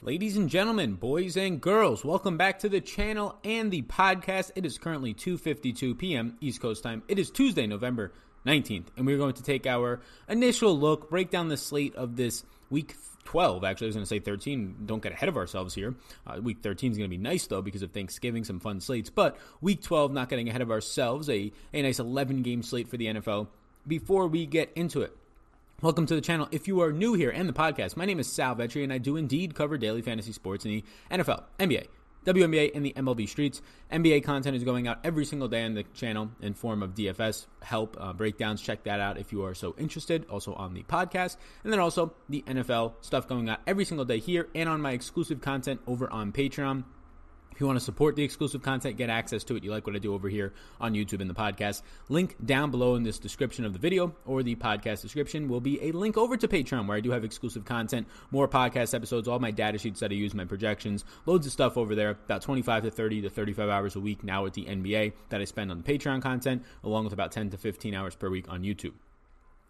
Ladies and gentlemen, boys and girls, welcome back to the channel and the podcast. It is currently 2:52 p.m. East Coast time. It is Tuesday, November 19th, and we're going to take our initial look, break down the slate of this week 12. Actually, I was going to say 13. Don't get ahead of ourselves here. Uh, week 13 is going to be nice, though, because of Thanksgiving, some fun slates. But week 12, not getting ahead of ourselves, a, a nice 11 game slate for the NFL. Before we get into it, Welcome to the channel. If you are new here and the podcast, my name is Sal Vetri, and I do indeed cover daily fantasy sports in the NFL, NBA, WNBA, and the MLB streets. NBA content is going out every single day on the channel in form of DFS help uh, breakdowns. Check that out if you are so interested. Also on the podcast, and then also the NFL stuff going out every single day here and on my exclusive content over on Patreon. If you want to support the exclusive content, get access to it, you like what I do over here on YouTube and the podcast, link down below in this description of the video or the podcast description will be a link over to Patreon where I do have exclusive content, more podcast episodes, all my data sheets that I use, my projections, loads of stuff over there, about 25 to 30 to 35 hours a week now with the NBA that I spend on the Patreon content, along with about 10 to 15 hours per week on YouTube.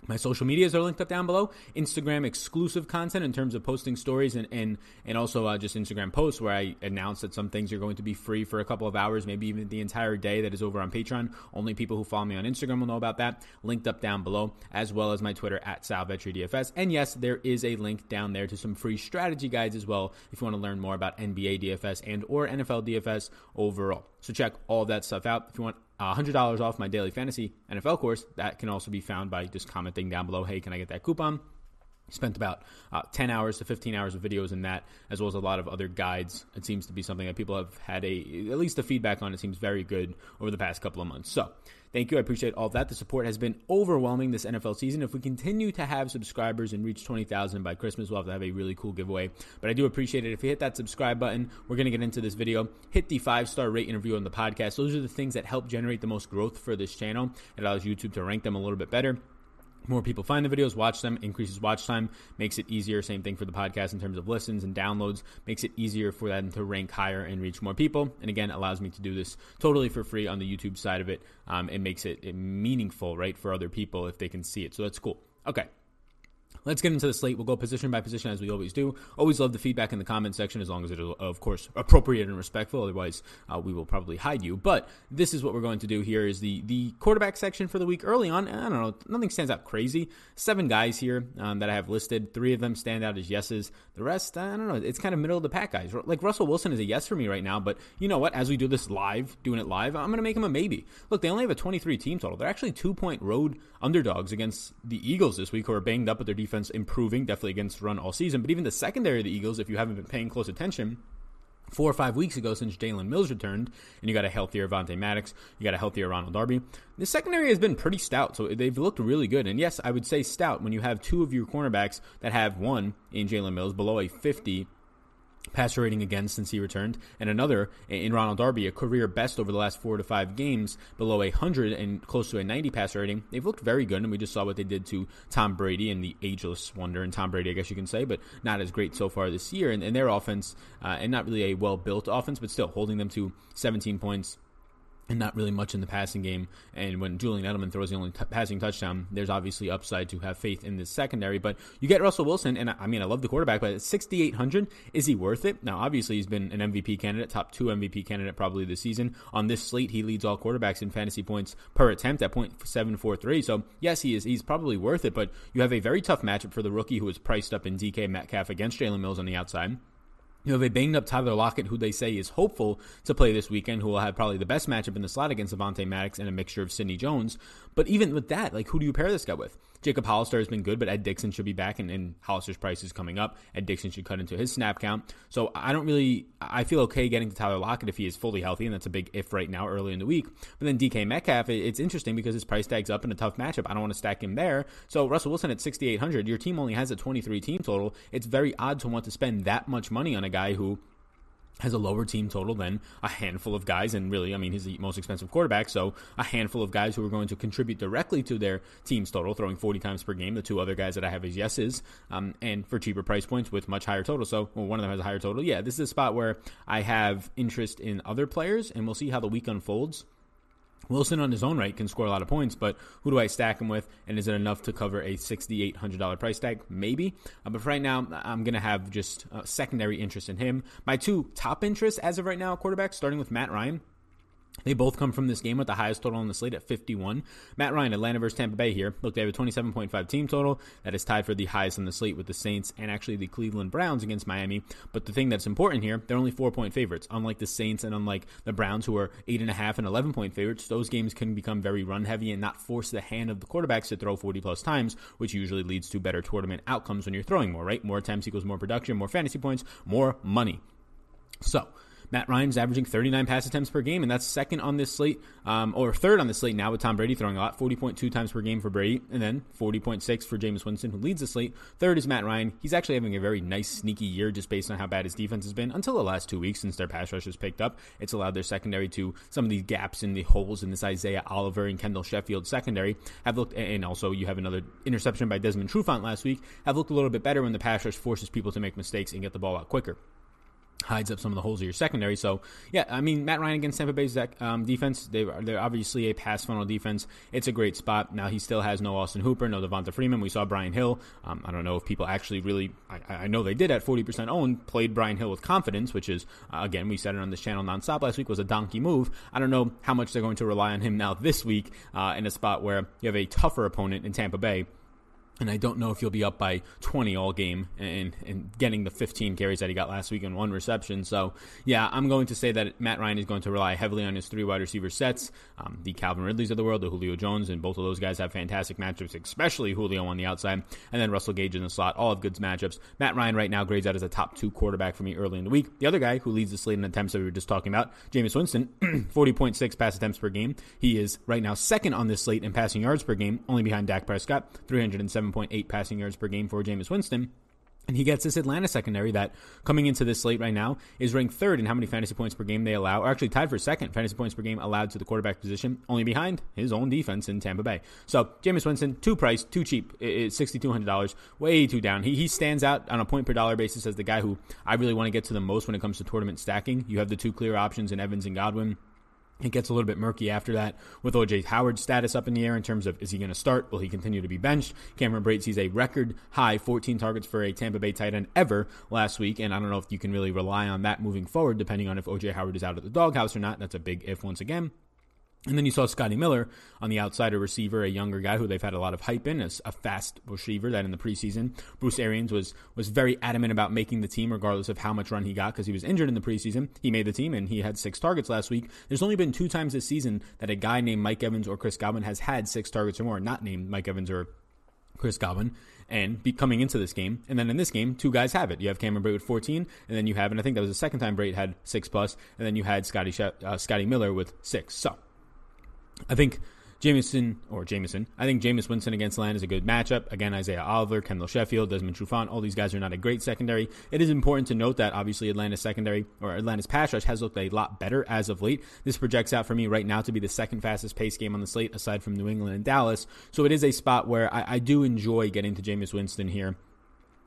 My social medias are linked up down below. Instagram exclusive content in terms of posting stories and and, and also uh, just Instagram posts where I announce that some things are going to be free for a couple of hours, maybe even the entire day that is over on Patreon. Only people who follow me on Instagram will know about that. Linked up down below, as well as my Twitter at SalVetriDFS. And yes, there is a link down there to some free strategy guides as well if you want to learn more about NBA DFS and or NFL DFS overall. So check all that stuff out. If you want $100 off my daily fantasy NFL course. That can also be found by just commenting down below, hey, can I get that coupon? Spent about uh, 10 hours to 15 hours of videos in that, as well as a lot of other guides. It seems to be something that people have had a, at least the feedback on it seems very good over the past couple of months. So, thank you. I appreciate all of that. The support has been overwhelming this NFL season. If we continue to have subscribers and reach 20,000 by Christmas, we'll have to have a really cool giveaway. But I do appreciate it. If you hit that subscribe button, we're going to get into this video. Hit the five star rate interview on the podcast. Those are the things that help generate the most growth for this channel. It allows YouTube to rank them a little bit better more people find the videos, watch them, increases watch time, makes it easier. Same thing for the podcast in terms of listens and downloads, makes it easier for them to rank higher and reach more people. And again, allows me to do this totally for free on the YouTube side of it. Um, it makes it meaningful, right, for other people if they can see it. So that's cool. Okay. Let's get into the slate. We'll go position by position as we always do. Always love the feedback in the comment section as long as it is, of course, appropriate and respectful. Otherwise, uh, we will probably hide you. But this is what we're going to do here is the the quarterback section for the week early on. I don't know. Nothing stands out crazy. Seven guys here um, that I have listed. Three of them stand out as yeses. The rest, I don't know. It's kind of middle of the pack guys. Like Russell Wilson is a yes for me right now. But you know what? As we do this live, doing it live, I'm going to make him a maybe. Look, they only have a 23 team total. They're actually two point road underdogs against the Eagles this week, who are banged up with their defense defense improving, definitely against run all season. But even the secondary of the Eagles, if you haven't been paying close attention, four or five weeks ago since Jalen Mills returned, and you got a healthier Avonte Maddox, you got a healthier Ronald Darby. The secondary has been pretty stout, so they've looked really good. And yes, I would say stout when you have two of your cornerbacks that have one in Jalen Mills below a 50 passer rating again since he returned, and another in Ronald Darby, a career best over the last four to five games, below a hundred and close to a ninety passer rating. They've looked very good, and we just saw what they did to Tom Brady and the ageless wonder and Tom Brady, I guess you can say, but not as great so far this year. And, and their offense, uh, and not really a well built offense, but still holding them to 17 points and not really much in the passing game. And when Julian Edelman throws the only t- passing touchdown, there's obviously upside to have faith in this secondary. But you get Russell Wilson, and I mean, I love the quarterback, but at 6,800, is he worth it? Now, obviously, he's been an MVP candidate, top two MVP candidate probably this season. On this slate, he leads all quarterbacks in fantasy points per attempt at .743. So, yes, he is. He's probably worth it, but you have a very tough matchup for the rookie who is priced up in DK Metcalf against Jalen Mills on the outside. You have a banged up Tyler Lockett, who they say is hopeful to play this weekend, who will have probably the best matchup in the slot against Avonte Maddox and a mixture of Sidney Jones. But even with that, like, who do you pair this guy with? Jacob Hollister has been good, but Ed Dickson should be back, and, and Hollister's price is coming up. Ed Dickson should cut into his snap count. So I don't really, I feel okay getting to Tyler Lockett if he is fully healthy, and that's a big if right now early in the week. But then DK Metcalf, it's interesting because his price tag's up in a tough matchup. I don't want to stack him there. So Russell Wilson at 6,800, your team only has a 23 team total. It's very odd to want to spend that much money on a guy who has a lower team total than a handful of guys, and really, I mean, he's the most expensive quarterback, so a handful of guys who are going to contribute directly to their team's total, throwing 40 times per game. The two other guys that I have as yeses, um, and for cheaper price points with much higher total. So, well, one of them has a higher total. Yeah, this is a spot where I have interest in other players, and we'll see how the week unfolds. Wilson on his own right can score a lot of points, but who do I stack him with? And is it enough to cover a $6,800 price tag? Maybe. Uh, but right now, I'm going to have just a secondary interest in him. My two top interests as of right now, quarterbacks, starting with Matt Ryan. They both come from this game with the highest total on the slate at 51. Matt Ryan, Atlanta versus Tampa Bay here. Look, they have a 27.5 team total. That is tied for the highest on the slate with the Saints and actually the Cleveland Browns against Miami. But the thing that's important here, they're only four point favorites. Unlike the Saints and unlike the Browns, who are eight and a half and 11 point favorites, those games can become very run heavy and not force the hand of the quarterbacks to throw 40 plus times, which usually leads to better tournament outcomes when you're throwing more, right? More attempts equals more production, more fantasy points, more money. So, Matt Ryan's averaging 39 pass attempts per game, and that's second on this slate, um, or third on this slate now with Tom Brady throwing a lot, 40.2 times per game for Brady, and then 40.6 for Jameis Winston, who leads the slate. Third is Matt Ryan. He's actually having a very nice, sneaky year just based on how bad his defense has been until the last two weeks since their pass rush has picked up. It's allowed their secondary to some of these gaps in the holes in this Isaiah Oliver and Kendall Sheffield secondary have looked, and also you have another interception by Desmond Trufant last week, have looked a little bit better when the pass rush forces people to make mistakes and get the ball out quicker hides up some of the holes of your secondary. So, yeah, I mean, Matt Ryan against Tampa Bay's um, defense, they, they're obviously a pass funnel defense. It's a great spot. Now, he still has no Austin Hooper, no Devonta Freeman. We saw Brian Hill. Um, I don't know if people actually really, I, I, know they did at 40% owned, played Brian Hill with confidence, which is, uh, again, we said it on this channel nonstop last week, was a donkey move. I don't know how much they're going to rely on him now this week uh, in a spot where you have a tougher opponent in Tampa Bay and I don't know if you'll be up by 20 all game and, and getting the 15 carries that he got last week in one reception. So, yeah, I'm going to say that Matt Ryan is going to rely heavily on his three wide receiver sets. Um, the Calvin Ridleys of the world, the Julio Jones, and both of those guys have fantastic matchups, especially Julio on the outside. And then Russell Gage in the slot, all of good matchups. Matt Ryan right now grades out as a top two quarterback for me early in the week. The other guy who leads the slate in attempts that we were just talking about, Jameis Winston, 40.6 pass attempts per game. He is right now second on this slate in passing yards per game, only behind Dak Prescott, 307. 7.8 passing yards per game for Jameis Winston. And he gets this Atlanta secondary that, coming into this slate right now, is ranked third in how many fantasy points per game they allow, or actually tied for second fantasy points per game allowed to the quarterback position, only behind his own defense in Tampa Bay. So, Jameis Winston, too price, too cheap. It's $6,200, way too down. He, he stands out on a point per dollar basis as the guy who I really want to get to the most when it comes to tournament stacking. You have the two clear options in Evans and Godwin. It gets a little bit murky after that with OJ Howard's status up in the air in terms of is he going to start? Will he continue to be benched? Cameron Brate sees a record high 14 targets for a Tampa Bay tight end ever last week, and I don't know if you can really rely on that moving forward, depending on if OJ Howard is out of the doghouse or not. That's a big if once again. And then you saw Scotty Miller on the outsider receiver, a younger guy who they've had a lot of hype in, as a fast receiver that in the preseason, Bruce Arians was was very adamant about making the team regardless of how much run he got because he was injured in the preseason. He made the team and he had six targets last week. There's only been two times this season that a guy named Mike Evans or Chris Godwin has had six targets or more, not named Mike Evans or Chris Godwin, and be coming into this game. And then in this game, two guys have it. You have Cameron Brate with 14, and then you have, and I think that was the second time Brate had six plus, and then you had Scotty uh, Scotty Miller with six. So I think Jameson or Jameson. I think Jameis Winston against Land is a good matchup. Again, Isaiah Oliver, Kendall Sheffield, Desmond Trufant, all these guys are not a great secondary. It is important to note that obviously Atlanta's secondary or Atlanta's pass rush has looked a lot better as of late. This projects out for me right now to be the second fastest pace game on the slate aside from New England and Dallas. So it is a spot where I, I do enjoy getting to Jameis Winston here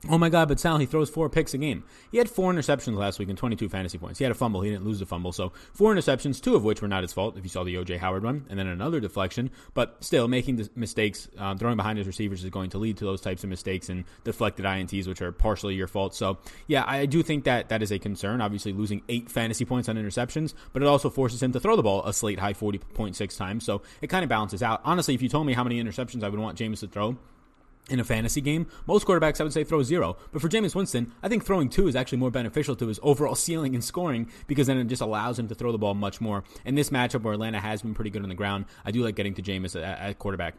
Oh my God, but Sal, he throws four picks a game. He had four interceptions last week and 22 fantasy points. He had a fumble. He didn't lose the fumble. So four interceptions, two of which were not his fault, if you saw the O.J. Howard one, and then another deflection. But still, making the mistakes, um, throwing behind his receivers is going to lead to those types of mistakes and deflected INTs, which are partially your fault. So, yeah, I do think that that is a concern. Obviously, losing eight fantasy points on interceptions, but it also forces him to throw the ball a slate high 40.6 times. So it kind of balances out. Honestly, if you told me how many interceptions I would want James to throw, in a fantasy game, most quarterbacks I would say throw zero. But for Jameis Winston, I think throwing two is actually more beneficial to his overall ceiling and scoring because then it just allows him to throw the ball much more. In this matchup where Atlanta has been pretty good on the ground, I do like getting to Jameis at, at quarterback.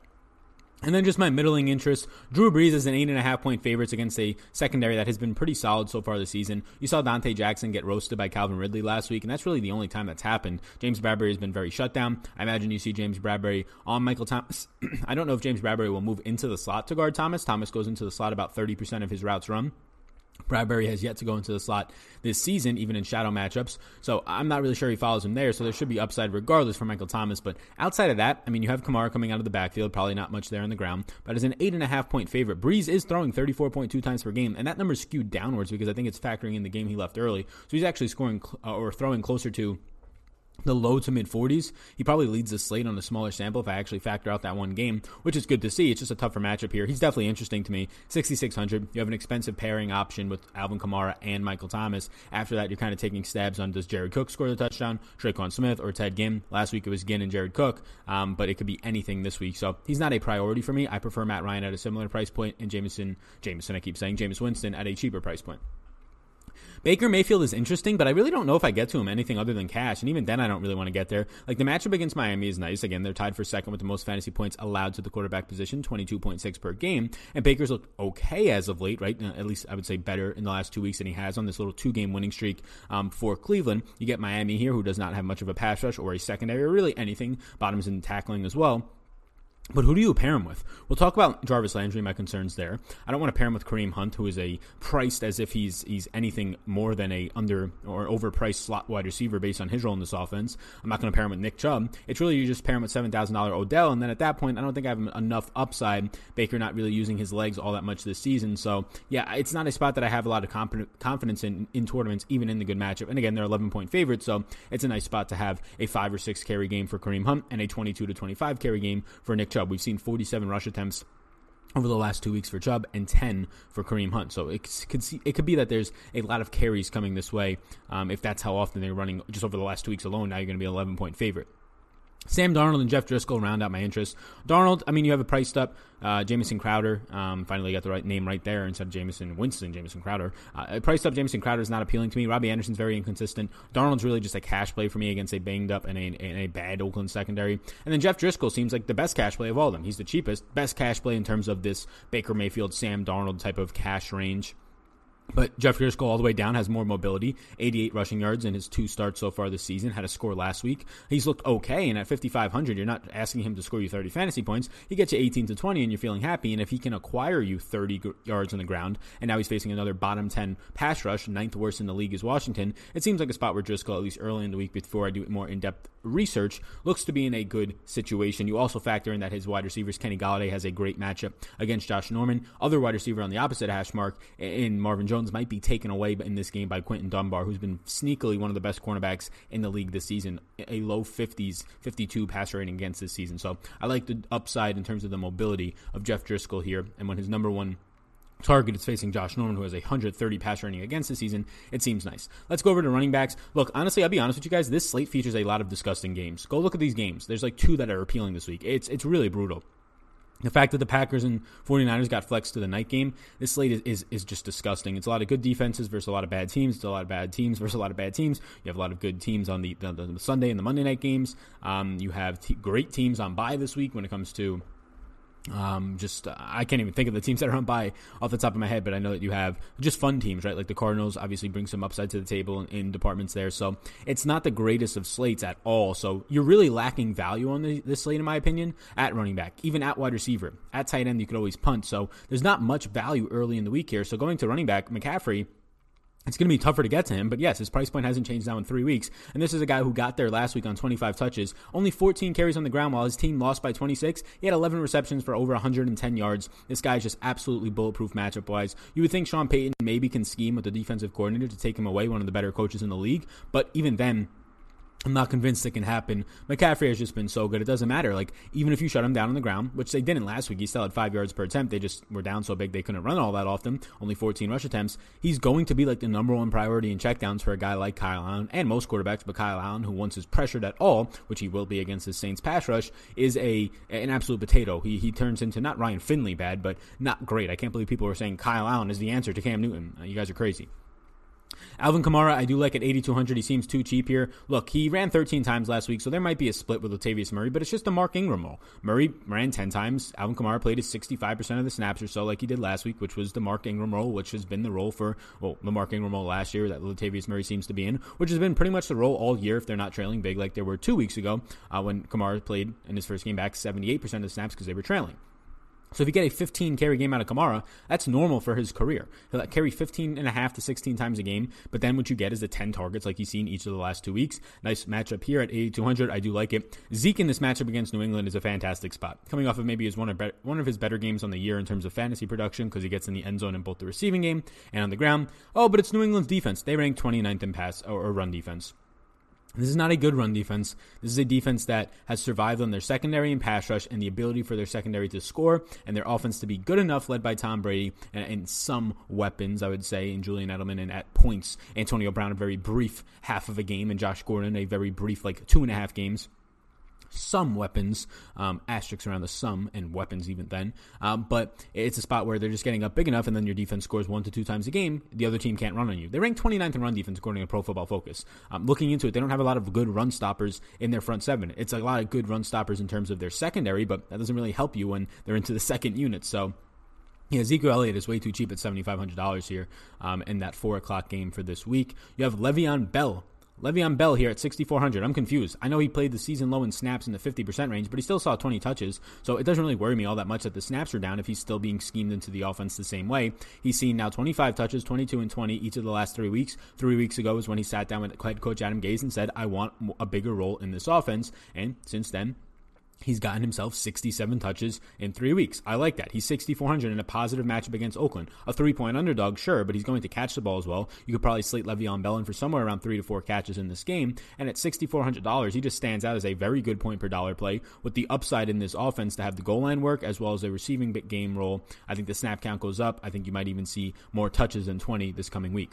And then just my middling interest. Drew Brees is an eight and a half point favorites against a secondary that has been pretty solid so far this season. You saw Donte Jackson get roasted by Calvin Ridley last week, and that's really the only time that's happened. James Bradberry has been very shut down. I imagine you see James Bradberry on Michael Thomas. I don't know if James Bradberry will move into the slot to guard Thomas. Thomas goes into the slot about 30% of his routes run. Bradberry has yet to go into the slot this season, even in shadow matchups. So I'm not really sure he follows him there. So there should be upside regardless for Michael Thomas. But outside of that, I mean, you have Kamara coming out of the backfield, probably not much there on the ground. But as an eight and a half point favorite, Brees is throwing 34.2 times per game, and that number is skewed downwards because I think it's factoring in the game he left early. So he's actually scoring uh, or throwing closer to the low to mid 40s. He probably leads the slate on a smaller sample if I actually factor out that one game, which is good to see. It's just a tougher matchup here. He's definitely interesting to me. 6,600. You have an expensive pairing option with Alvin Kamara and Michael Thomas. After that, you're kind of taking stabs on does Jared Cook score the touchdown, Tre'Quan Smith, or Ted Ginn. Last week it was Ginn and Jared Cook, um, but it could be anything this week. So he's not a priority for me. I prefer Matt Ryan at a similar price point and Jameson, Jameson, I keep saying, Jameis Winston at a cheaper price point. Baker Mayfield is interesting, but I really don't know if I get to him anything other than cash. And even then, I don't really want to get there. Like the matchup against Miami is nice. Again, they're tied for second with the most fantasy points allowed to the quarterback position, 22.6 per game. And Baker's looked okay as of late, right? At least I would say better in the last two weeks than he has on this little two game winning streak um, for Cleveland. You get Miami here, who does not have much of a pass rush or a secondary or really anything. Bottoms in tackling as well. But who do you pair him with? We'll talk about Jarvis Landry, my concerns there. I don't want to pair him with Kareem Hunt, who is a priced as if he's he's anything more than a under or overpriced slot wide receiver based on his role in this offense. I'm not going to pair him with Nick Chubb. It's really you just pair him with seven thousand dollar Odell, and then at that point, I don't think I have enough upside. Baker not really using his legs all that much this season, so yeah, it's not a spot that I have a lot of confidence in in tournaments, even in the good matchup. And again, they're 11 point favorites, so it's a nice spot to have a five or six carry game for Kareem Hunt and a 22 to 25 carry game for Nick Chubb. We've seen 47 rush attempts over the last two weeks for Chubb and 10 for Kareem Hunt. So it could see, it could be that there's a lot of carries coming this way. Um, if that's how often they're running just over the last two weeks alone, now you're going to be an 11 point favorite. Sam Darnold and Jeff Driskel round out my interest. Darnold, I mean, you have a priced up uh, Jamison Crowder. Um, finally got the right name right there instead of Jamison Winston, Jamison Crowder. Uh, priced up Jamison Crowder is not appealing to me. Robbie Anderson's very inconsistent. Darnold's really just a cash play for me against a banged up and a, and a bad Oakland secondary. And then Jeff Driskel seems like the best cash play of all of them. He's the cheapest, best cash play in terms of this Baker Mayfield, Sam Darnold type of cash range. But Jeff Driskel all the way down has more mobility, 88 rushing yards in his two starts so far this season. Had a score last week. He's looked okay, and at 5,500, you're not asking him to score you 30 fantasy points. He gets you 18 to 20, and you're feeling happy. And if he can acquire you 30 yards on the ground, and now he's facing another bottom 10 pass rush, ninth worst in the league is Washington, it seems like a spot where Driskel, at least early in the week before I do more in depth research, looks to be in a good situation. You also factor in that his wide receivers, Kenny Golladay, has a great matchup against Josh Norman. Other wide receiver on the opposite hash mark in Marvin Jones might be taken away in this game by Quinton Dunbar, who's been sneakily one of the best cornerbacks in the league this season. A low 50s, 52 passer rating against this season. So I like the upside in terms of the mobility of Jeff Driskel here. And when his number one target is facing Josh Norman, who has a 130 pass rating against this season. It seems nice. Let's go over to running backs. Look, honestly, I'll be honest with you guys. This slate features a lot of disgusting games. Go look at these games. There's like two that are appealing this week. It's it's really brutal. The fact that the Packers and 49ers got flexed to the night game, this slate is, is, is, just disgusting. It's a lot of good defenses versus a lot of bad teams. It's a lot of bad teams versus a lot of bad teams. You have a lot of good teams on the, the, the Sunday and the Monday night games. Um, you have t- great teams on bye this week when it comes to um, just uh, I can't even think of the teams that are on bye off the top of my head, but I know that you have just fun teams, right? Like the Cardinals obviously bring some upside to the table in, in departments there, so it's not the greatest of slates at all. So you're really lacking value on the, this slate, in my opinion, at running back, even at wide receiver, at tight end. You could always punt, so there's not much value early in the week here. So going to running back, McCaffrey it's going to be tougher to get to him, but yes, his price point hasn't changed now in three weeks. And this is a guy who got there last week on 25 touches, only 14 carries on the ground while his team lost by 26. He had 11 receptions for over 110 yards. This guy is just absolutely bulletproof matchup wise. You would think Sean Payton maybe can scheme with the defensive coordinator to take him away, one of the better coaches in the league, but even then, I'm not convinced it can happen. McCaffrey has just been so good. It doesn't matter. Like, even if you shut him down on the ground, which they didn't last week, he still had five yards per attempt. They just were down so big they couldn't run all that often. Only 14 rush attempts. He's going to be like the number one priority in checkdowns for a guy like Kyle Allen and most quarterbacks, but Kyle Allen, who once is pressured at all, which he will be against his Saints pass rush, is a an absolute potato. He he turns into not Ryan Finley bad, but not great. I can't believe people are saying Kyle Allen is the answer to Cam Newton. You guys are crazy. Alvin Kamara, I do like at 8,200. He seems too cheap here. Look, he ran 13 times last week, so there might be a split with Latavius Murray, but it's just a Mark Ingram role. Murray ran 10 times. Alvin Kamara played his 65% of the snaps or so, like he did last week, which was the Mark Ingram role, which has been the role for, well, the Mark Ingram role last year that Latavius Murray seems to be in, which has been pretty much the role all year if they're not trailing big like they were two weeks ago uh, when Kamara played in his first game back 78% of the snaps because they were trailing. So if you get a 15 carry game out of Kamara, that's normal for his career. He'll carry 15 and a half to 16 times a game, but then what you get is the 10 targets like you've seen each of the last two weeks. Nice matchup here at 8,200. I do like it. Zeke in this matchup against New England is a fantastic spot. Coming off of maybe his one of, one of his better games on the year in terms of fantasy production because he gets in the end zone in both the receiving game and on the ground. Oh, but it's New England's defense. They rank 29th in pass or, or run defense. This is not a good run defense. This is a defense that has survived on their secondary and pass rush and the ability for their secondary to score and their offense to be good enough, led by Tom Brady and, and some weapons, I would say, in Julian Edelman and at points. Antonio Brown, a very brief half of a game, and Josh Gordon, a very brief, like two and a half games some weapons, um, asterisks around the sum and weapons even then. Um, but it's a spot where they're just getting up big enough, and then your defense scores one to two times a game. The other team can't run on you. They rank 29th in run defense according to Pro Football Focus. Um, looking into it, they don't have a lot of good run stoppers in their front seven. It's a lot of good run stoppers in terms of their secondary, but that doesn't really help you when they're into the second unit. So. Yeah, Ezekiel Elliott is way too cheap at $7,500 here um, in that 4 o'clock game for this week. You have Le'Veon Bell Le'Veon Bell here at 6,400. I'm confused. I know he played the season low in snaps in the 50% range, but he still saw 20 touches, so it doesn't really worry me all that much that the snaps are down if he's still being schemed into the offense the same way. He's seen now 25 touches, 22 and 20 each of the last three weeks. Three weeks ago is when he sat down with head coach Adam Gase and said, I want a bigger role in this offense, and since then, He's gotten himself 67 touches in three weeks. I like that. He's 6,400 in a positive matchup against Oakland. A three point underdog, sure, but he's going to catch the ball as well. You could probably slate Le'Veon Bell in for somewhere around three to four catches in this game. And at $6,400, he just stands out as a very good point per dollar play with the upside in this offense to have the goal line work as well as a receiving game role. I think the snap count goes up. I think you might even see more touches than 20 this coming week.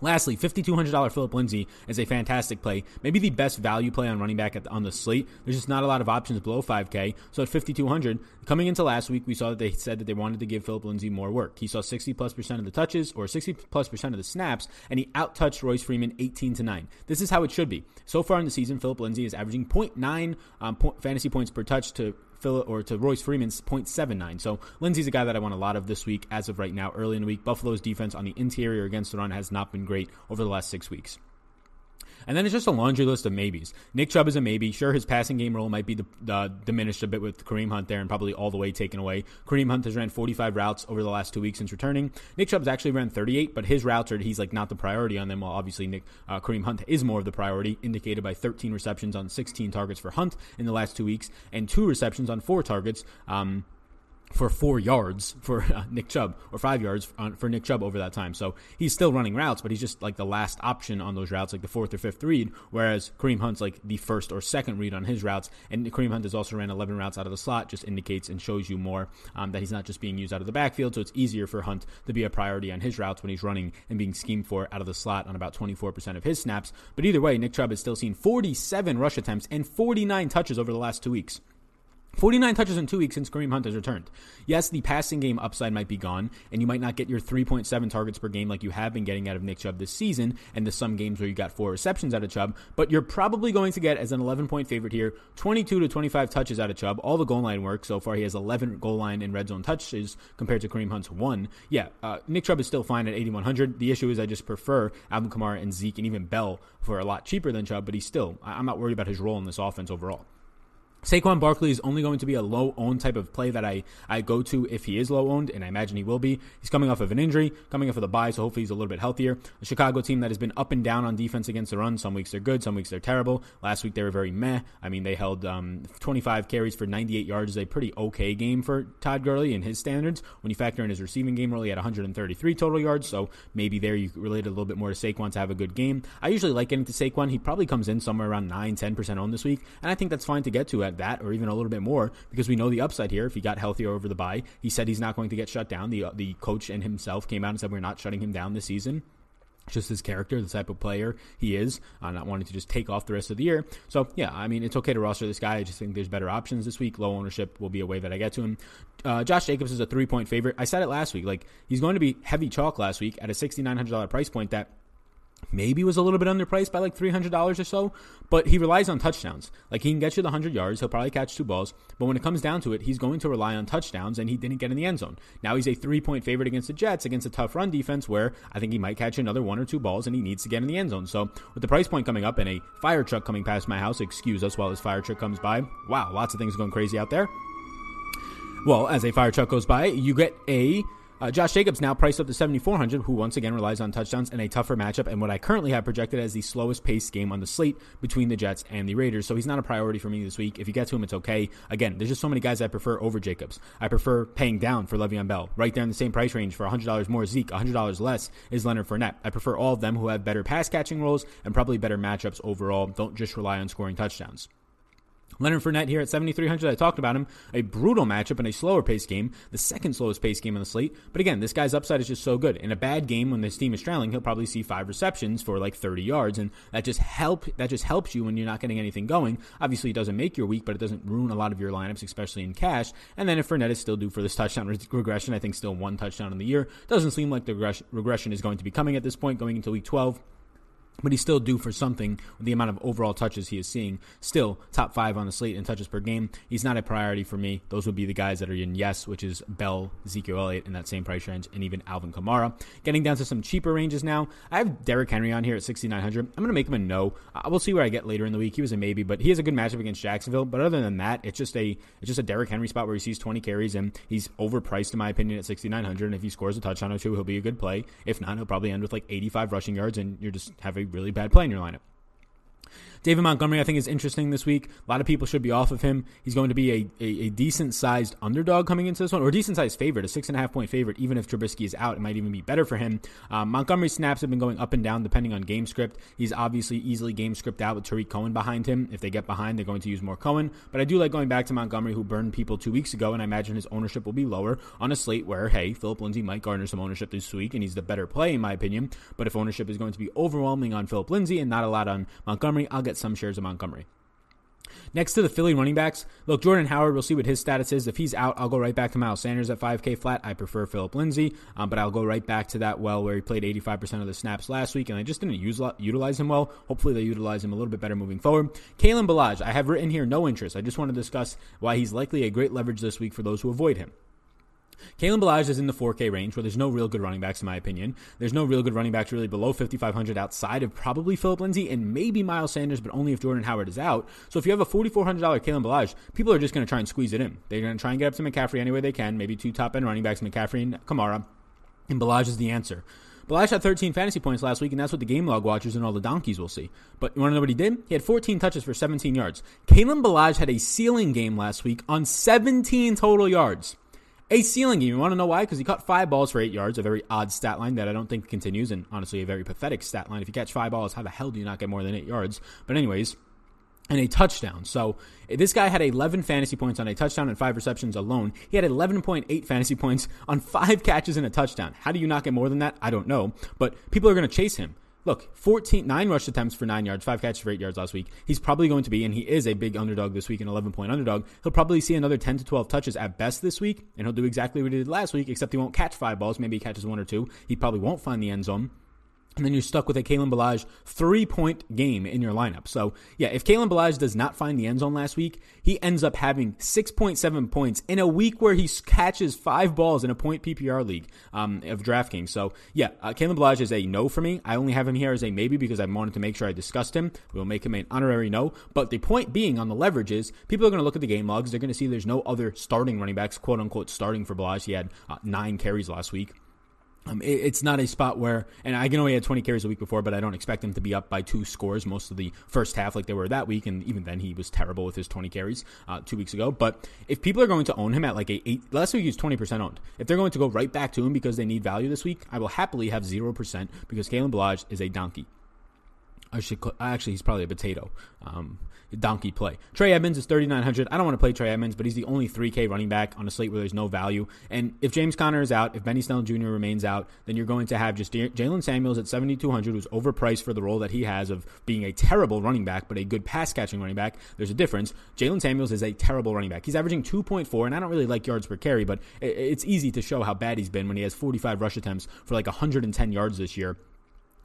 Lastly, $5,200 Phillip Lindsay is a fantastic play. Maybe the best value play on running back the, on the slate. There's just not a lot of options below 5K. So at 5,200, coming into last week, we saw that they said that they wanted to give Phillip Lindsay more work. He saw 60 plus percent of the touches or 60 plus percent of the snaps, and he outtouched Royce Freeman 18 to 9. This is how it should be. So far in the season, Phillip Lindsay is averaging 0.9 um, fantasy points per touch to Or to Royce Freeman's 0.79. So Lindsay's a guy that I want a lot of this week as of right now, early in the week. Buffalo's defense on the interior against the run has not been great over the last six weeks. And then it's just a laundry list of maybes. Nick Chubb is a maybe. Sure, his passing game role might be uh, diminished a bit with Kareem Hunt there and probably all the way taken away. Kareem Hunt has ran 45 routes over the last two weeks since returning. Nick Chubb's actually ran 38, but his routes are, he's like not the priority on them. While obviously Nick, uh, Kareem Hunt is more of the priority, indicated by 13 receptions on 16 targets for Hunt in the last two weeks and two receptions on four targets. Um, for four yards for uh, Nick Chubb or five yards for Nick Chubb over that time. So he's still running routes, but he's just like the last option on those routes, like the fourth or fifth read. Whereas Kareem Hunt's like the first or second read on his routes, and Kareem Hunt has also ran 11 routes out of the slot. Just indicates and shows you more um, that he's not just being used out of the backfield. So it's easier for Hunt to be a priority on his routes when he's running and being schemed for out of the slot on about 24% of his snaps. But either way, Nick Chubb has still seen 47 rush attempts and 49 touches over the last two weeks. 49 touches in two weeks since Kareem Hunt has returned. Yes, the passing game upside might be gone, and you might not get your 3.7 targets per game like you have been getting out of Nick Chubb this season, and the some games where you got four receptions out of Chubb, but you're probably going to get, as an 11 point favorite here, 22 to 25 touches out of Chubb. All the goal line work so far. He has 11 goal line and red zone touches compared to Kareem Hunt's one. Yeah, uh, Nick Chubb is still fine at 8,100. The issue is I just prefer Alvin Kamara and Zeke and even Bell for a lot cheaper than Chubb, but he's still, I'm not worried about his role in this offense overall. Saquon Barkley is only going to be a low owned type of play that I, I go to if he is low owned, and I imagine he will be. He's coming off of an injury, coming off of the bye, so hopefully he's a little bit healthier. A Chicago team that has been up and down on defense against the run. Some weeks they're good, some weeks they're terrible. Last week they were very meh. I mean, they held um, 25 carries for 98 yards, is a pretty okay game for Todd Gurley in his standards. When you factor in his receiving game, really at 133 total yards, so maybe there you relate a little bit more to Saquon to have a good game. I usually like getting to Saquon. He probably comes in somewhere around 9 10% owned this week, and I think that's fine to get to at that or even a little bit more because we know the upside here. If he got healthier over the bye, he said he's not going to get shut down. The the coach and himself came out and said we're not shutting him down this season just his character, the type of player he is, uh, not wanting to just take off the rest of the year. So, yeah, I mean, it's okay to roster this guy. I just think there's better options this week. Low ownership will be a way that I get to him. Uh, Josh Jacobs is a three point favorite. I said it last week. Like, he's going to be heavy chalk last week at a $6,900 price point that maybe was a little bit underpriced by like $300 or so, but he relies on touchdowns. Like he can get you the 100 yards, he'll probably catch two balls, but when it comes down to it, he's going to rely on touchdowns and he didn't get in the end zone. Now he's a 3-point favorite against the Jets against a tough run defense where I think he might catch another one or two balls and he needs to get in the end zone. So, with the price point coming up and a fire truck coming past my house, excuse us while this fire truck comes by. Wow, lots of things going crazy out there. Well, as a fire truck goes by, you get a uh, Josh Jacobs now priced up to 7,400, who once again relies on touchdowns and a tougher matchup, and what I currently have projected as the slowest paced game on the slate between the Jets and the Raiders. So he's not a priority for me this week. If you get to him, it's okay. Again, there's just so many guys I prefer over Jacobs. I prefer paying down for Le'Veon Bell, right there in the same price range for $100 more Zeke, $100 less is Leonard Fournette. I prefer all of them who have better pass catching roles and probably better matchups overall. Don't just rely on scoring touchdowns. Leonard Fournette here at 7,300. I talked about him. A brutal matchup in a slower pace game, the second slowest pace game on the slate. But again, this guy's upside is just so good. In a bad game when this team is trailing, he'll probably see five receptions for like 30 yards, and that just help that just helps you when you're not getting anything going. Obviously, it doesn't make your week, but it doesn't ruin a lot of your lineups, especially in cash. And then if Fournette is still due for this touchdown regression, I think still one touchdown in the year doesn't seem like the regression is going to be coming at this point, going into week 12 but he's still due for something with the amount of overall touches he is seeing. Still top five on the slate in touches per game. He's not a priority for me. Those would be the guys that are in yes, which is Bell, Ezekiel Elliott in that same price range, and even Alvin Kamara. Getting down to some cheaper ranges now. I have Derrick Henry on here at 6,900. I'm going to make him a no. Uh, we'll see where I get later in the week. He was a maybe, but he has a good matchup against Jacksonville. But other than that, it's just a it's just a Derrick Henry spot where he sees 20 carries and he's overpriced in my opinion at 6,900. And if he scores a touchdown or two, he'll be a good play. If not, he'll probably end with like 85 rushing yards, and you're just have a really bad play in your lineup. David Montgomery, I think, is interesting this week. A lot of people should be off of him. He's going to be a, a, a decent sized underdog coming into this one, or decent sized favorite, a six and a half point favorite. Even if Trubisky is out, it might even be better for him. Um, Montgomery snaps have been going up and down depending on game script. He's obviously easily game script out with Tarik Cohen behind him. If they get behind, they're going to use more Cohen. But I do like going back to Montgomery, who burned people two weeks ago, and I imagine his ownership will be lower on a slate where, hey, Phillip Lindsay might garner some ownership this week, and he's the better play, in my opinion. But if ownership is going to be overwhelming on Phillip Lindsay and not a lot on Montgomery, I'll get some shares of Montgomery. Next to the Philly running backs, look, Jordan Howard, we'll see what his status is. If he's out, I'll go right back to Miles Sanders at 5K flat. I prefer Phillip Lindsay, um, but I'll go right back to that well where he played 85% of the snaps last week, and I just didn't use, utilize him well. Hopefully, they utilize him a little bit better moving forward. Kalen Ballage, I have written here no interest. I just want to discuss why he's likely a great leverage this week for those who avoid him. Kalen Ballage is in the 4K range where there's no real good running backs, in my opinion. There's no real good running backs really below 5,500 outside of probably Phillip Lindsay and maybe Miles Sanders, but only if Jordan Howard is out. So if you have a $4,400 Kalen Ballage, people are just going to try and squeeze it in. They're going to try and get up to McCaffrey any way they can, maybe two top end running backs, McCaffrey and Kamara. And Ballage is the answer. Ballage had 13 fantasy points last week, and that's what the game log watchers and all the donkeys will see. But you want to know what he did? He had 14 touches for 17 yards. Kalen Ballage had a ceiling game last week on 17 total yards a ceiling game. You want to know why? Because he caught five balls for eight yards, a very odd stat line that I don't think continues, and honestly, a very pathetic stat line. If you catch five balls, how the hell do you not get more than eight yards? But, anyways, and a touchdown. So this guy had 11 fantasy points on a touchdown and five receptions alone. He had 11.8 fantasy points on five catches and a touchdown. How do you not get more than that? I don't know. But people are going to chase him. Look, 14, nine rush attempts for nine yards, five catches for eight yards last week. He's probably going to be, and he is a big underdog this week, an 11 point underdog. He'll probably see another 10 to 12 touches at best this week, and he'll do exactly what he did last week, except he won't catch five balls. Maybe he catches one or two. He probably won't find the end zone and then you're stuck with a Kalen Ballage three point game in your lineup. So, yeah, if Kalen Ballage does not find the end zone last week, he ends up having 6.7 points in a week where he catches five balls in a point PPR league um, of DraftKings. So, yeah, uh, Kalen Ballage is a no for me. I only have him here as a maybe because I wanted to make sure I discussed him. We'll make him an honorary no. But the point being on the leverage is people are going to look at the game logs. They're going to see there's no other starting running backs, quote unquote, starting for Ballage. He had uh, nine carries last week. Um, it, it's not a spot where, and I can only had 20 carries a week before, but I don't expect him to be up by two scores most of the first half like they were that week. And even then, he was terrible with his 20 carries uh, two weeks ago. But if people are going to own him at like a eight, last week he was 20% owned. If they're going to go right back to him because they need value this week, I will happily have 0% because Kalen Ballage is a donkey. I should actually he's probably a potato. Um, donkey play. Trey Edmunds is 3,900. I don't want to play Trey Edmunds, but he's the only 3K running back on a slate where there's no value. And if James Conner is out, if Benny Snell Jr. remains out, then you're going to have just Jaylen Samuels at 7,200, who's overpriced for the role that he has of being a terrible running back, but a good pass catching running back. There's a difference. Jaylen Samuels is a terrible running back. He's averaging 2.4, and I don't really like yards per carry, but it's easy to show how bad he's been when he has 45 rush attempts for like 110 yards this year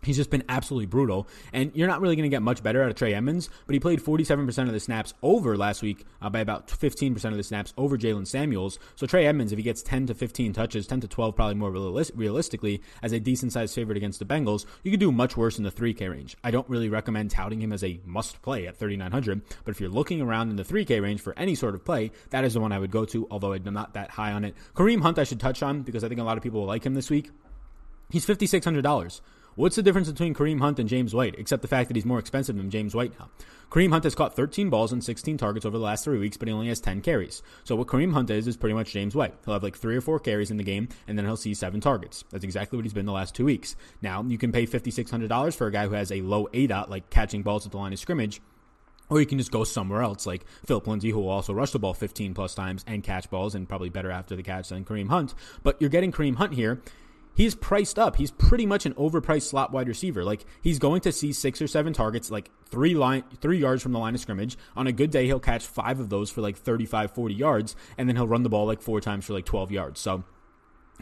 He's just been absolutely brutal, and you're not really going to get much better out of Trey Edmunds. But he played 47% of the snaps over last week uh, by about 15% of the snaps over Jaylen Samuels. So Trey Edmunds, if he gets 10 to 15 touches, 10 to 12 probably more realistically as a decent sized favorite against the Bengals, you could do much worse in the 3K range. I don't really recommend touting him as a must play at 3,900, but if you're looking around in the 3K range for any sort of play, that is the one I would go to. Although I'm not that high on it. Kareem Hunt, I should touch on because I think a lot of people will like him this week. He's $5,600. What's the difference between Kareem Hunt and James White, except the fact that he's more expensive than James White now? Kareem Hunt has caught 13 balls and 16 targets over the last three weeks, but he only has 10 carries. So what Kareem Hunt is is pretty much James White. He'll have like three or four carries in the game, and then he'll see seven targets. That's exactly what he's been the last two weeks. Now you can pay $5,600 for a guy who has a low aDOT, like catching balls at the line of scrimmage. Or you can just go somewhere else, like Phillip Lindsay, who will also rush the ball 15 plus times and catch balls, and probably better after the catch than Kareem Hunt. But you're getting Kareem Hunt here, he's priced up. He's pretty much an overpriced slot wide receiver. Like he's going to see six or seven targets, like three line, three yards from the line of scrimmage. On a good day, he'll catch five of those for like 35, 40 yards, and then he'll run the ball like four times for like 12 yards. So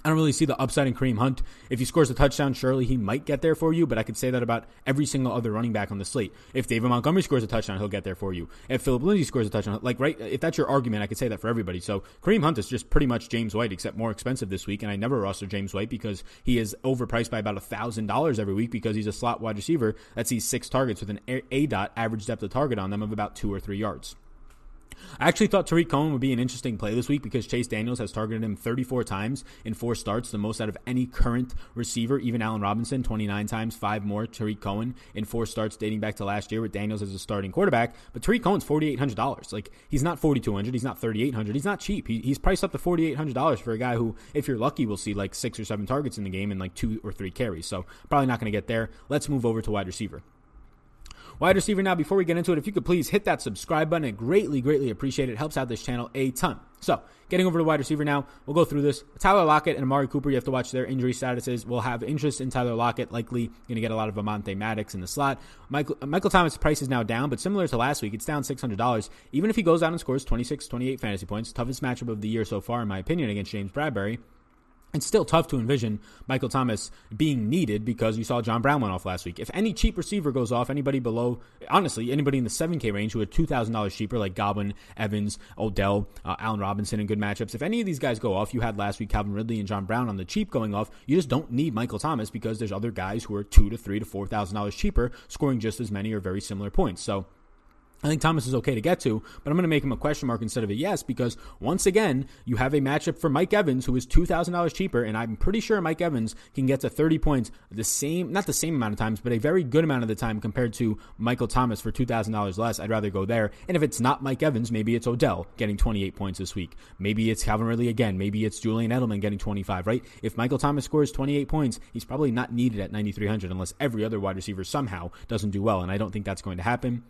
I don't really see the upside in Kareem Hunt. If he scores a touchdown, surely he might get there for you, but I could say that about every single other running back on the slate. If David Montgomery scores a touchdown, he'll get there for you. If Phillip Lindsay scores a touchdown, like right, if that's your argument, I could say that for everybody. So Kareem Hunt is just pretty much James White, except more expensive this week. And I never roster James White because he is overpriced by about a thousand dollars every week because he's a slot wide receiver that sees six targets with an A dot average depth of target on them of about two or three yards. I actually thought Tarik Cohen would be an interesting play this week because Chase Daniels has targeted him 34 times in four starts, the most out of any current receiver. Even Allen Robinson, 29 times, five more. Tarik Cohen in four starts dating back to last year with Daniels as a starting quarterback. But Tarik Cohen's $4,800. Like, he's not 4200 He's not 3800 He's not cheap. He, he's priced up to $4,800 for a guy who, if you're lucky, will see like six or seven targets in the game and like two or three carries. So, probably not going to get there. Let's move over to wide receiver. Wide receiver now, before we get into it, if you could please hit that subscribe button, I greatly, greatly appreciate it. it helps out this channel a ton. So, getting over to wide receiver now, we'll go through this. Tyler Lockett and Amari Cooper, you have to watch their injury statuses. We'll have interest in Tyler Lockett, likely going to get a lot of Avonte Maddox in the slot. Michael, uh, Michael Thomas' price is now down, but similar to last week, it's down $600. Even if he goes out and scores 26, 28 fantasy points, toughest matchup of the year so far, in my opinion, against James Bradberry it's still tough to envision Michael Thomas being needed because you saw John Brown went off last week. If any cheap receiver goes off, anybody below, honestly, anybody in the 7K range who are $2,000 cheaper, like Godwin, Evans, Odell, uh, Allen Robinson in good matchups, if any of these guys go off, you had last week Calvin Ridley and John Brown on the cheap going off, you just don't need Michael Thomas because there's other guys who are two to three to $4,000 cheaper scoring just as many or very similar points. So, I think Thomas is okay to get to, but I'm going to make him a question mark instead of a yes because once again, you have a matchup for Mike Evans who is $2,000 cheaper, and I'm pretty sure Mike Evans can get to 30 points the same, not the same amount of times, but a very good amount of the time compared to Michael Thomas for $2,000 less. I'd rather go there. And if it's not Mike Evans, maybe it's Odell getting 28 points this week. Maybe it's Calvin Ridley again. Maybe it's Julian Edelman getting 25, right? If Michael Thomas scores 28 points, he's probably not needed at 9,300 unless every other wide receiver somehow doesn't do well, and I don't think that's going to happen.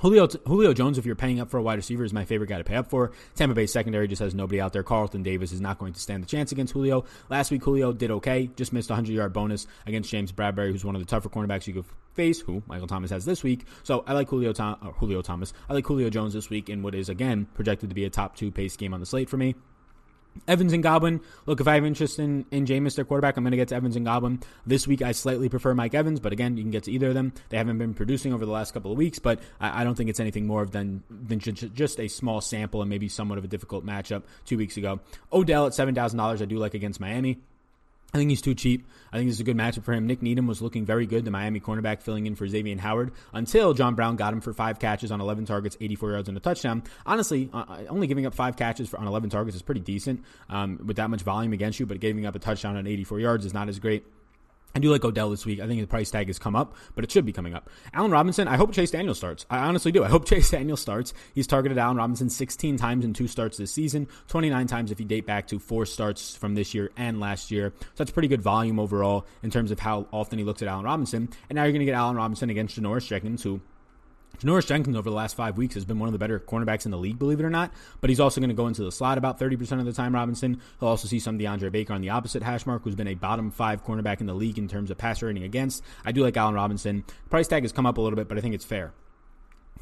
Julio Julio Jones, if you're paying up for a wide receiver, is my favorite guy to pay up for. Tampa Bay secondary just has nobody out there. Carlton Davis is not going to stand the chance against Julio. Last week, Julio did okay, just missed a 100 yard bonus against James Bradberry, who's one of the tougher cornerbacks you could face, who Michael Thomas has this week. So I like Julio, Tom, uh, Julio Thomas. I like Julio Jones this week in what is, again, projected to be a top two pace game on the slate for me. Evans and Godwin. Look, if I have interest in, in Jameis, their quarterback, I'm going to get to Evans and Godwin. This week, I slightly prefer Mike Evans, but again, you can get to either of them. They haven't been producing over the last couple of weeks, but I, I don't think it's anything more than, than just a small sample and maybe somewhat of a difficult matchup two weeks ago. Odell at $7,000, I do like against Miami. I think he's too cheap. I think this is a good matchup for him. Nik Needham was looking very good, the Miami cornerback filling in for Xavier Howard, until John Brown got him for five catches on 11 targets, 84 yards, and a touchdown. Honestly, uh, uh, only giving up five catches for, on 11 targets is pretty decent um, with that much volume against you, but giving up a touchdown on 84 yards is not as great. I do like Odell this week. I think the price tag has come up, but it should be coming up. Allen Robinson, I hope Chase Daniel starts. I honestly do. I hope Chase Daniel starts. He's targeted Allen Robinson 16 times in two starts this season, 29 times if you date back to four starts from this year and last year. So that's pretty good volume overall in terms of how often he looks at Allen Robinson. And now you're going to get Allen Robinson against Janoris Jenkins, who Janoris Jenkins over the last five weeks has been one of the better cornerbacks in the league, believe it or not. But he's also going to go into the slot about 30% of the time, Robinson. He'll also see some DeAndre Baker on the opposite hash mark, who's been a bottom five cornerback in the league in terms of passer rating against. I do like Allen Robinson. Price tag has come up a little bit, but I think it's fair.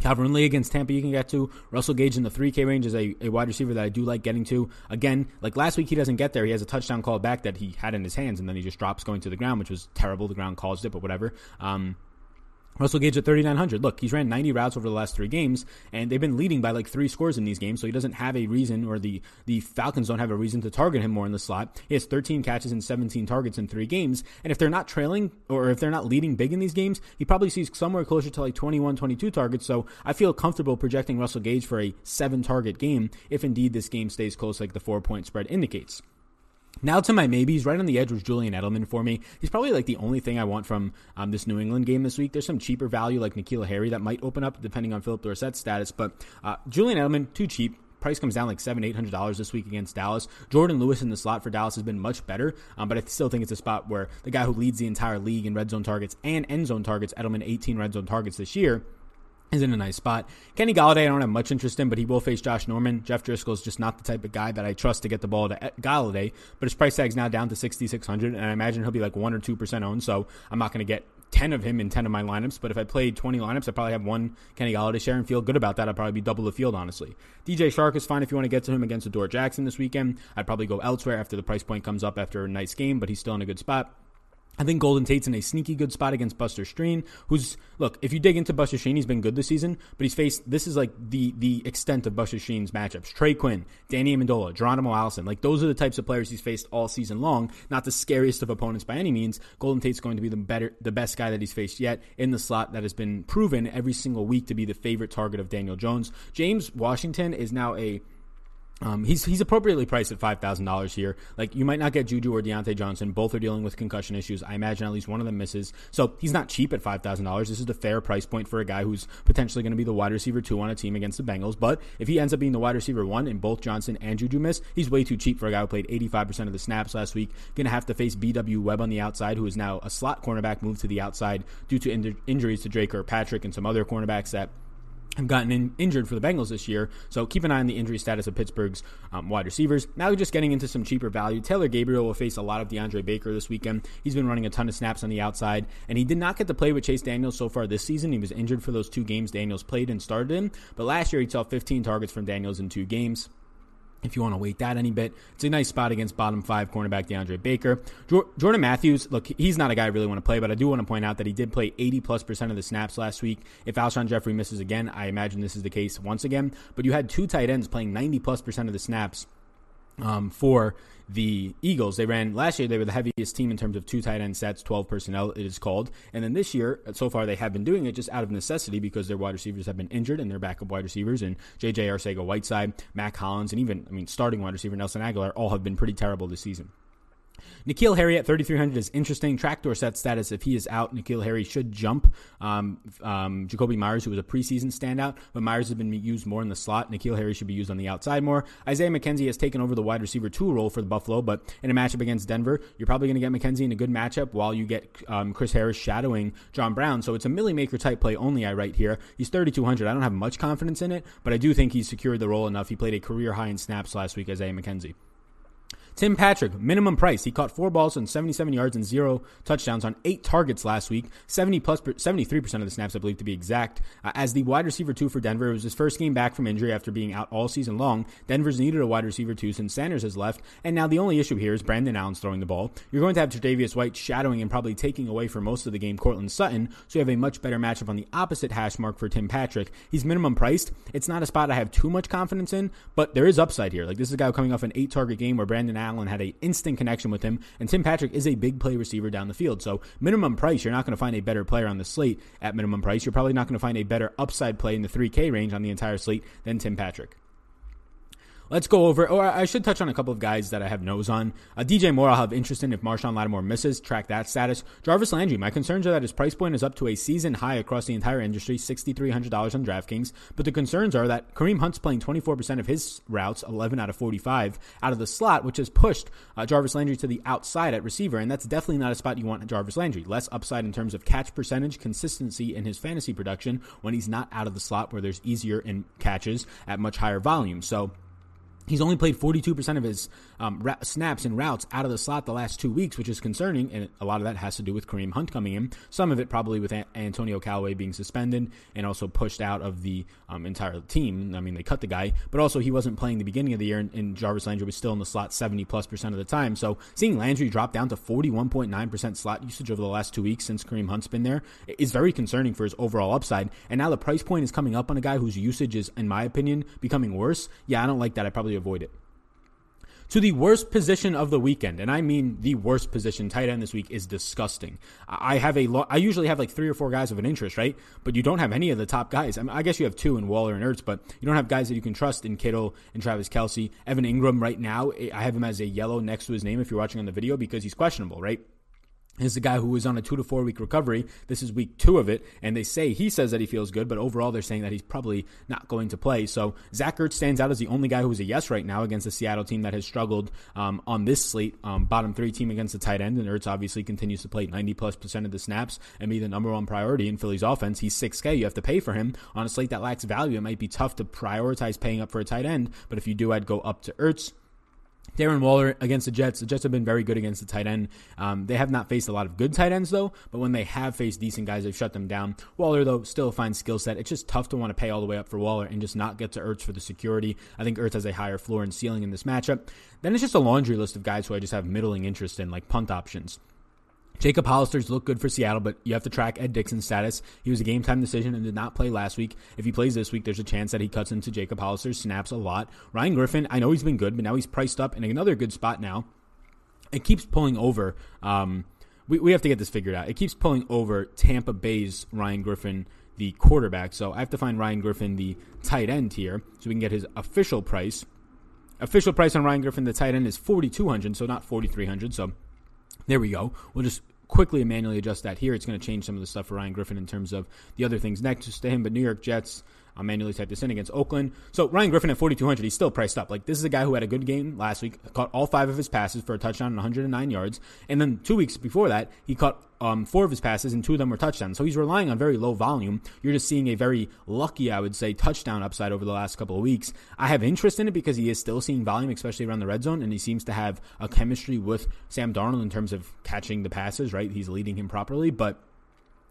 Calvin Lee against Tampa, you can get to. Russell Gage in the 3K range is a, a wide receiver that I do like getting to. Again, like last week, he doesn't get there. He has a touchdown call back that he had in his hands, and then he just drops going to the ground, which was terrible. The ground caused it, but whatever. Um, Russell Gage at 3,900. Look, he's ran 90 routes over the last three games, and they've been leading by like three scores in these games, so he doesn't have a reason, or the, the Falcons don't have a reason to target him more in the slot. He has 13 catches and 17 targets in three games, and if they're not trailing, or if they're not leading big in these games, he probably sees somewhere closer to like 21, 22 targets, so I feel comfortable projecting Russell Gage for a seven target game if indeed this game stays close like the four point spread indicates. Now to my maybes, right on the edge was Julian Edelman for me. He's probably like the only thing I want from um, this New England game this week. There's some cheaper value like N'Keal Harry that might open up depending on Phillip Dorsett's status, but uh, Julian Edelman too cheap. Price comes down like seven, eight hundred dollars this week against Dallas. Jourdan Lewis in the slot for Dallas has been much better, um, but I still think it's a spot where the guy who leads the entire league in red zone targets and end zone targets, Edelman 18 red zone targets this year is in a nice spot. Kenny Golladay, I don't have much interest in, but he will face Josh Norman. Jeff Driskel is just not the type of guy that I trust to get the ball to eh, Golladay, but his price tag's now down to 6,600, and I imagine he'll be like 1 or 2% owned, so I'm not going to get 10 of him in 10 of my lineups, but if I played 20 lineups, I'd probably have one Kenny Golladay share and feel good about that. I'd probably be double the field, honestly. DJ Chark is fine if you want to get to him against Adoree Jackson this weekend. I'd probably go elsewhere after the price point comes up after a nice game, but he's still in a good spot. I think Golden Tate's in a sneaky good spot against Buster Skrine, who's look, if you dig into Buster Skrine, he's been good this season, but he's faced this is like the the extent of Buster Skrine's matchups. Trey Quinn, Danny Amendola, Geronimo Allison, like those are the types of players he's faced all season long. Not the scariest of opponents by any means. Golden Tate's going to be the better the best guy that he's faced yet in the slot that has been proven every single week to be the favorite target of Daniel Jones. James Washington is now a um, he's he's appropriately priced at five thousand dollars here. Like you might not get Juju or Diontae Johnson. Both are dealing with concussion issues. I imagine at least one of them misses. So he's not cheap at five thousand dollars. This is the fair price point for a guy who's potentially going to be the wide receiver two on a team against the Bengals. But if he ends up being the wide receiver one and both Johnson and Juju miss, he's way too cheap for a guy who played eighty five percent of the snaps last week. Going to have to face B.W. Webb on the outside, who is now a slot cornerback moved to the outside due to in- injuries to Dre Kirkpatrick and some other cornerbacks that have gotten in, injured for the Bengals this year. So keep an eye on the injury status of Pittsburgh's um, wide receivers. Now, we're just getting into some cheaper value. Taylor Gabriel will face a lot of DeAndre Baker this weekend. He's been running a ton of snaps on the outside, and he did not get to play with Chase Daniels so far this season. He was injured for those two games Daniels played and started in, but last year he saw 15 targets from Daniels in two games if you want to wait that any bit. It's a nice spot against bottom five cornerback DeAndre Baker. Jordan Matthews, look, he's not a guy I really want to play, but I do want to point out that he did play 80 plus percent of the snaps last week. If Alshon Jeffery misses again, I imagine this is the case once again. But you had two tight ends playing 90 plus percent of the snaps um, for the Eagles. They ran last year, they were the heaviest team in terms of two tight end sets, 12 personnel, it is called. And then this year, so far, they have been doing it just out of necessity because their wide receivers have been injured and their backup wide receivers and JJ Arcega Whiteside, Mack Hollins, and even, I mean, starting wide receiver Nelson Agholor all have been pretty terrible this season. N'Keal Harry at 3,300 is interesting. Tractor set status, if he is out, N'Keal Harry should jump. Um, um, Jakobi Meyers, who was a preseason standout, but Meyers has been used more in the slot. N'Keal Harry should be used on the outside more. Isaiah McKenzie has taken over the wide receiver two role for the Buffalo, but in a matchup against Denver, you're probably going to get McKenzie in a good matchup while you get um, Chris Harris shadowing John Brown. So it's a Milly Maker type play only, I write here. He's 3,200. I don't have much confidence in it, but I do think he's secured the role enough. He played a career high in snaps last week, Isaiah McKenzie. Tim Patrick, minimum price. He caught four balls and 77 yards and zero touchdowns on eight targets last week. 70 plus, 73% of the snaps, I believe, to be exact. Uh, as the wide receiver two for Denver, it was his first game back from injury after being out all season long. Denver's needed a wide receiver two since Sanders has left. And now the only issue here is Brandon Allen's throwing the ball. You're going to have Tre'Davious White shadowing and probably taking away for most of the game Courtland Sutton. So you have a much better matchup on the opposite hash mark for Tim Patrick. He's minimum priced. It's not a spot I have too much confidence in, but there is upside here. Like this is a guy coming off an eight target game where Brandon Allen had a instant connection with him, and Tim Patrick is a big play receiver down the field. So minimum price, you're not going to find a better player on the slate at minimum price. You're probably not going to find a better upside play in the 3K range on the entire slate than Tim Patrick. Let's go over, or I should touch on a couple of guys that I have nose on. Uh, DJ Moore, I'll have interest in if Marshon Lattimore misses, track that status. Jarvis Landry, my concerns are that his price point is up to a season high across the entire industry, $6,300 on DraftKings. But the concerns are that Kareem Hunt's playing 24% of his routes, 11 out of 45, out of the slot, which has pushed uh, Jarvis Landry to the outside at receiver. And that's definitely not a spot you want Jarvis Landry. Less upside in terms of catch percentage, consistency in his fantasy production when he's not out of the slot where there's easier in catches at much higher volume. So, He's only played 42% of his um, ra- snaps and routes out of the slot the last two weeks, which is concerning. And a lot of that has to do with Kareem Hunt coming in. Some of it probably with a- Antonio Callaway being suspended and also pushed out of the um, entire team. I mean, they cut the guy, but also he wasn't playing the beginning of the year, and, and Jarvis Landry was still in the slot 70 plus percent of the time. So seeing Landry drop down to 41.9% slot usage over the last two weeks since Kareem Hunt's been there is very concerning for his overall upside. And now the price point is coming up on a guy whose usage is, in my opinion, becoming worse. Yeah, I don't like that. I probably avoid it to the worst position of the weekend, and I mean the worst position. Tight end this week is disgusting. I have a lo- I usually have like three or four guys of an interest, right? But you don't have any of the top guys. I, mean, I guess you have two in Waller and Ertz, but you don't have guys that you can trust in Kittle and Travis Kelce. Evan Engram right now, I have him as a yellow next to his name if you're watching on the video because he's questionable, right? Is the guy who was on a two to four week recovery. This is week two of it, and they say he says that he feels good, but overall they're saying that he's probably not going to play. So Zach Ertz stands out as the only guy who is a yes right now against the Seattle team that has struggled um, on this slate, um, bottom three team against the tight end, and Ertz obviously continues to play 90 plus percent of the snaps and be the number one priority in Philly's offense. He's 6K. You have to pay for him on a slate that lacks value. It might be tough to prioritize paying up for a tight end, but if you do, I'd go up to Ertz. Darren Waller against the Jets. The Jets have been very good against the tight end. Um, they have not faced a lot of good tight ends though, but when they have faced decent guys, they've shut them down. Waller though still a fine skill set. It's just tough to want to pay all the way up for Waller and just not get to Ertz for the security. I think Ertz has a higher floor and ceiling in this matchup. Then it's just a laundry list of guys who I just have middling interest in, like punt options. Jacob Hollister's looked good for Seattle, but you have to track Ed Dickson's status. He was a game time decision and did not play last week. If he plays this week, there's a chance that he cuts into Jacob Hollister's snaps a lot. Ryan Griffin, I know he's been good, but now he's priced up in another good spot now. It keeps pulling over. Um, we, we have to get this figured out. It keeps pulling over Tampa Bay's Ryan Griffin, the quarterback. So I have to find Ryan Griffin, the tight end here, so we can get his official price. Official price on Ryan Griffin, the tight end, is 4200 so not 4300 So there we go. We'll just quickly manually adjust that here. It's going to change some of the stuff for Ryan Griffin in terms of the other things next to him. But New York Jets, I'll manually type this in against Oakland. So Ryan Griffin at 4,200, he's still priced up. Like this is a guy who had a good game last week, caught all five of his passes for a touchdown and 109 yards, and then two weeks before that, he caught um, four of his passes and two of them were touchdowns. So he's relying on very low volume. You're just seeing a very lucky, I would say, touchdown upside over the last couple of weeks. I have interest in it because he is still seeing volume, especially around the red zone, and he seems to have a chemistry with Sam Darnold in terms of catching the passes. Right, he's leading him properly, but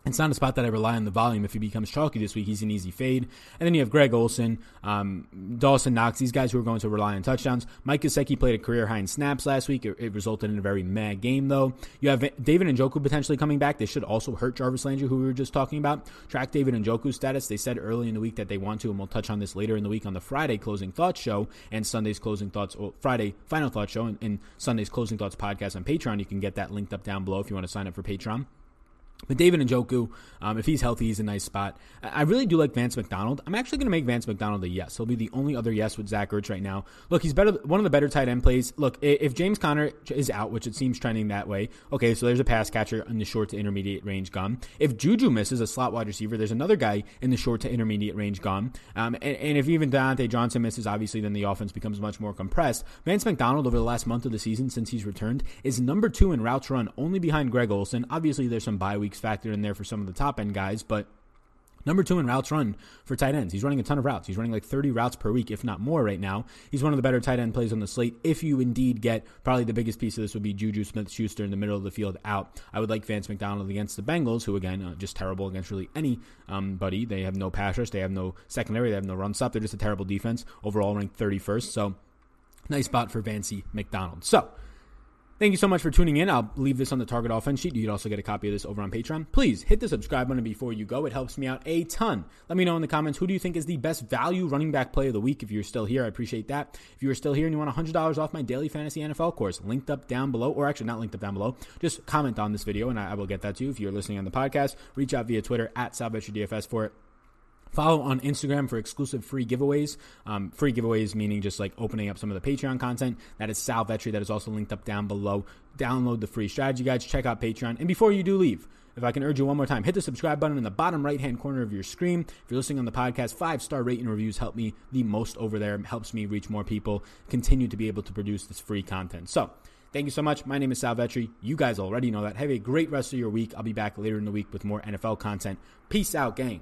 it's not a spot that I rely on the volume. If he becomes chalky this week, he's an easy fade. And then you have Greg Olsen, um, Dawson Knox, these guys who are going to rely on touchdowns. Mike Gesicki played a career high in snaps last week. It, it, resulted in a very mad game, though. You have David and Njoku potentially coming back. This should also hurt Jarvis Landry, who we were just talking about. Track David and Njoku's status. They said early in the week that they want to, and we'll touch on this later in the week on the Friday closing thoughts show and Sunday's closing thoughts, or Friday final thoughts show and, and Sunday's closing thoughts podcast on Patreon. You can get that linked up down below if you want to sign up for Patreon. But David Njoku, um, if he's healthy, he's a nice spot. I really do like Vance McDonald. I'm actually going to make Vance McDonald a yes. He'll be the only other yes with Zach Ertz right now. Look, he's better, one of the better tight end plays. Look, if James Conner is out, which it seems trending that way, okay, so there's a pass catcher in the short to intermediate range gone. If Juju misses a slot wide receiver, there's another guy in the short to intermediate range gone. Um, and, and, if even Diontae Johnson misses, obviously then the offense becomes much more compressed. Vance McDonald over the last month of the season since he's returned is number two in routes run, only behind Greg Olsen. Obviously, there's some bye weeks factored in there for some of the top end guys, but Number two in routes run for tight ends. He's running a ton of routes. He's running like 30 routes per week, if not more right now. He's one of the better tight end plays on the slate. If you indeed get, probably the biggest piece of this would be Juju Smith Schuster in the middle of the field out. I would like Vance McDonald against the Bengals, who again, uh, just terrible against really anybody. Um, they have no pass rush. They have no secondary. They have no run stop. They're just a terrible defense. Overall ranked 31st. So nice spot for Vancey McDonald. So, Thank you so much for tuning in. I'll leave this on the Target Offense sheet. You can also get a copy of this over on Patreon. Please hit the subscribe button before you go. It helps me out a ton. Let me know in the comments who do you think is the best value running back play of the week. If you're still here, I appreciate that. If you are still here and you want $100 off my daily fantasy NFL course, linked up down below, or actually not linked up down below, just comment on this video and I, will get that to you. If you're listening on the podcast, reach out via Twitter at DFS for it. Follow on Instagram for exclusive free giveaways. Um, free giveaways meaning just like opening up some of the Patreon content. That is Sal Vetri. That is also linked up down below. Download the free strategy guides. Check out Patreon. And before you do leave, if I can urge you one more time, hit the subscribe button in the bottom right hand corner of your screen. If you're listening on the podcast, five star rating reviews help me the most over there. It helps me reach more people, continue to be able to produce this free content. So, Thank you so much. My name is Sal Vetri. You guys already know that. Have a great rest of your week. I'll be back later in the week with more NFL content. Peace out, gang.